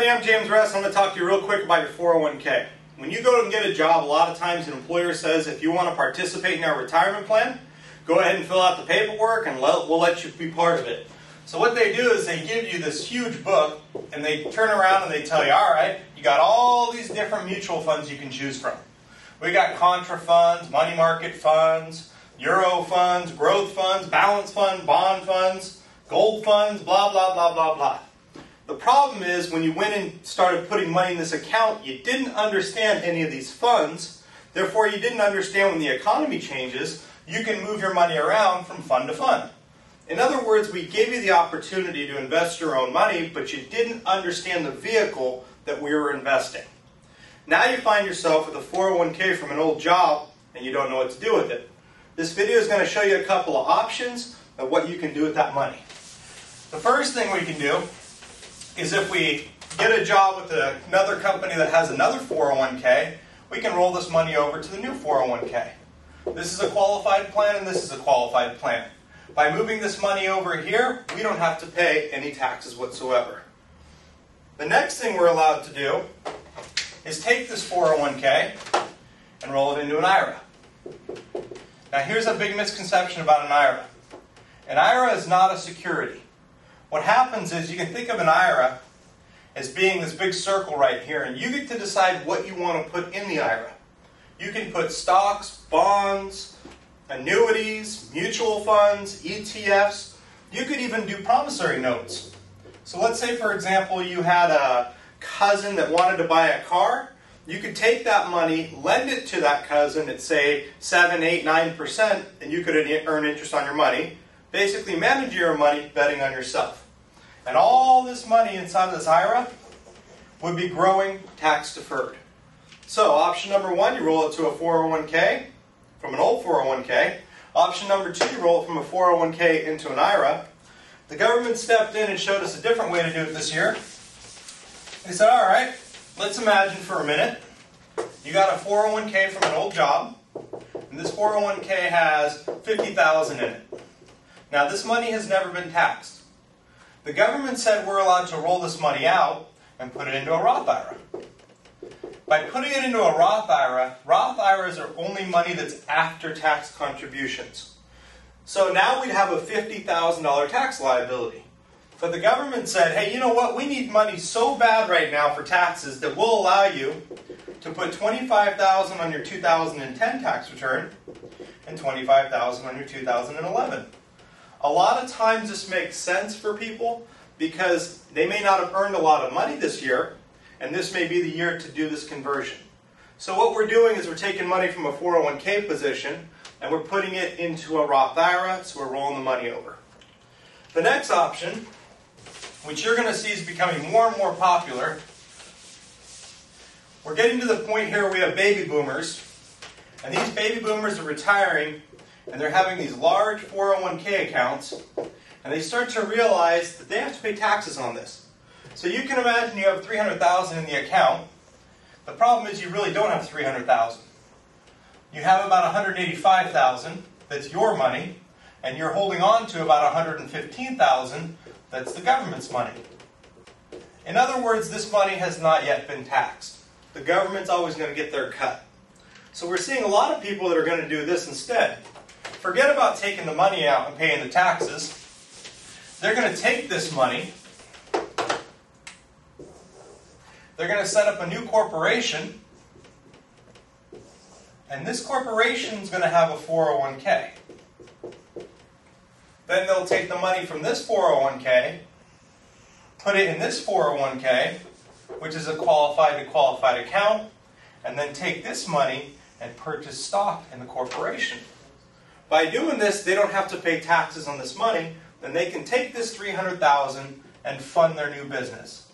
everybody, I'm James Rest. I'm going to talk to you real quick about your 401k. When you go and get a job, a lot of times an employer says if you want to participate in our retirement plan, go ahead and fill out the paperwork and we'll let you be part of it. So what they do is they give you this huge book and they turn around and they tell you, all right, you got all these different mutual funds you can choose from. We got contra funds, money market funds, euro funds, growth funds, balance fund, bond funds, gold funds, blah, blah, blah, blah, blah. The problem is when you went and started putting money in this account, you didn't understand any of these funds. Therefore, you didn't understand when the economy changes, you can move your money around from fund to fund. In other words, we gave you the opportunity to invest your own money, but you didn't understand the vehicle that we were investing. Now you find yourself with a 401k from an old job and you don't know what to do with it. This video is going to show you a couple of options of what you can do with that money. The first thing we can do is if we get a job with another company that has another 401k, we can roll this money over to the new 401k. This is a qualified plan and this is a qualified plan. By moving this money over here, we don't have to pay any taxes whatsoever. The next thing we're allowed to do is take this 401k and roll it into an IRA. Now here's a big misconception about an IRA. An IRA is not a security. What happens is you can think of an IRA as being this big circle right here, and you get to decide what you want to put in the IRA. You can put stocks, bonds, annuities, mutual funds, ETFs. You could even do promissory notes. So let's say, for example, you had a cousin that wanted to buy a car. You could take that money, lend it to that cousin at, say, 7, 8, 9%, and you could earn interest on your money. Basically, manage your money betting on yourself. And all this money inside this IRA would be growing tax deferred. So option number one, you roll it to a 401k from an old 401k. Option number two, you roll it from a 401k into an IRA. The government stepped in and showed us a different way to do it this year. They said, all right, let's imagine for a minute. You got a 401k from an old job, and this 401k has 50,000 in it. Now this money has never been taxed. The government said we're allowed to roll this money out and put it into a Roth IRA. By putting it into a Roth IRA, Roth IRAs are only money that's after tax contributions. So now we'd have a $50,000 tax liability. But the government said, hey, you know what? We need money so bad right now for taxes that we'll allow you to put 25000 on your 2010 tax return and 25000 on your 2011. A lot of times this makes sense for people because they may not have earned a lot of money this year, and this may be the year to do this conversion. So what we're doing is we're taking money from a 401k position and we're putting it into a Roth IRA, so we're rolling the money over. The next option, which you're going to see is becoming more and more popular, we're getting to the point here where we have baby boomers, and these baby boomers are retiring and they're having these large 401k accounts, and they start to realize that they have to pay taxes on this. So you can imagine you have 300,000 in the account. The problem is you really don't have 300,000. You have about 185,000 that's your money, and you're holding on to about 115,000 that's the government's money. In other words, this money has not yet been taxed. The government's always going to get their cut. So we're seeing a lot of people that are going to do this instead forget about taking the money out and paying the taxes. They're going to take this money. They're going to set up a new corporation. And this corporation is going to have a 401k. Then they'll take the money from this 401k, put it in this 401k, which is a qualified to qualified account, and then take this money and purchase stock in the corporation. By doing this, they don't have to pay taxes on this money, then they can take this 300,000 and fund their new business.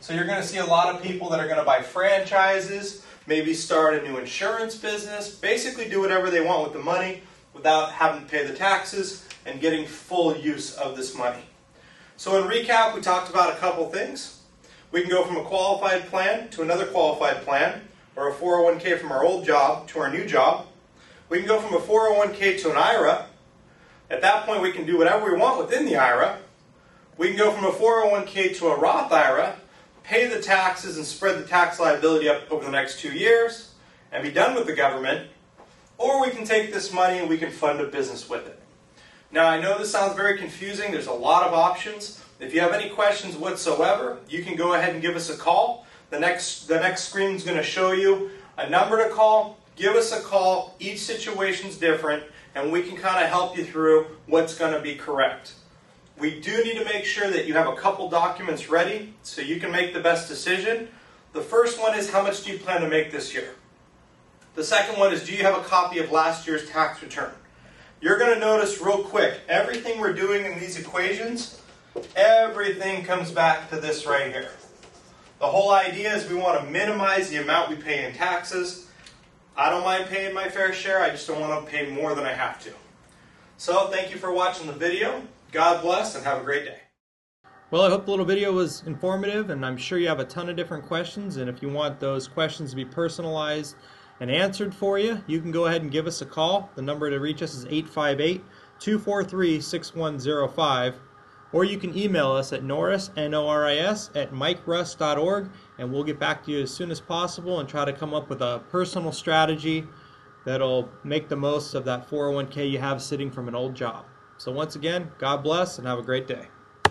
So you're going to see a lot of people that are going to buy franchises, maybe start a new insurance business, basically do whatever they want with the money without having to pay the taxes and getting full use of this money. So in recap, we talked about a couple things. We can go from a qualified plan to another qualified plan, or a 401k from our old job to our new job. We can go from a 401k to an IRA. At that point, we can do whatever we want within the IRA. We can go from a 401k to a Roth IRA, pay the taxes and spread the tax liability up over the next two years and be done with the government, or we can take this money and we can fund a business with it. Now, I know this sounds very confusing. There's a lot of options. If you have any questions whatsoever, you can go ahead and give us a call. The next, the next screen is going to show you a number to call. Give us a call. Each situation's different, and we can kind of help you through what's going to be correct. We do need to make sure that you have a couple documents ready so you can make the best decision. The first one is how much do you plan to make this year? The second one is do you have a copy of last year's tax return? You're going to notice real quick, everything we're doing in these equations, everything comes back to this right here. The whole idea is we want to minimize the amount we pay in taxes. I don't mind paying my fair share, I just don't want to pay more than I have to. So thank you for watching the video. God bless and have a great day. Well, I hope the little video was informative, and I'm sure you have a ton of different questions. And if you want those questions to be personalized and answered for you, you can go ahead and give us a call. The number to reach us is 858 243 6105. Or you can email us at norris, N-O-R-I-S, at mikeruss.org, and we'll get back to you as soon as possible and try to come up with a personal strategy that'll make the most of that 401k you have sitting from an old job. So once again, God bless and have a great day.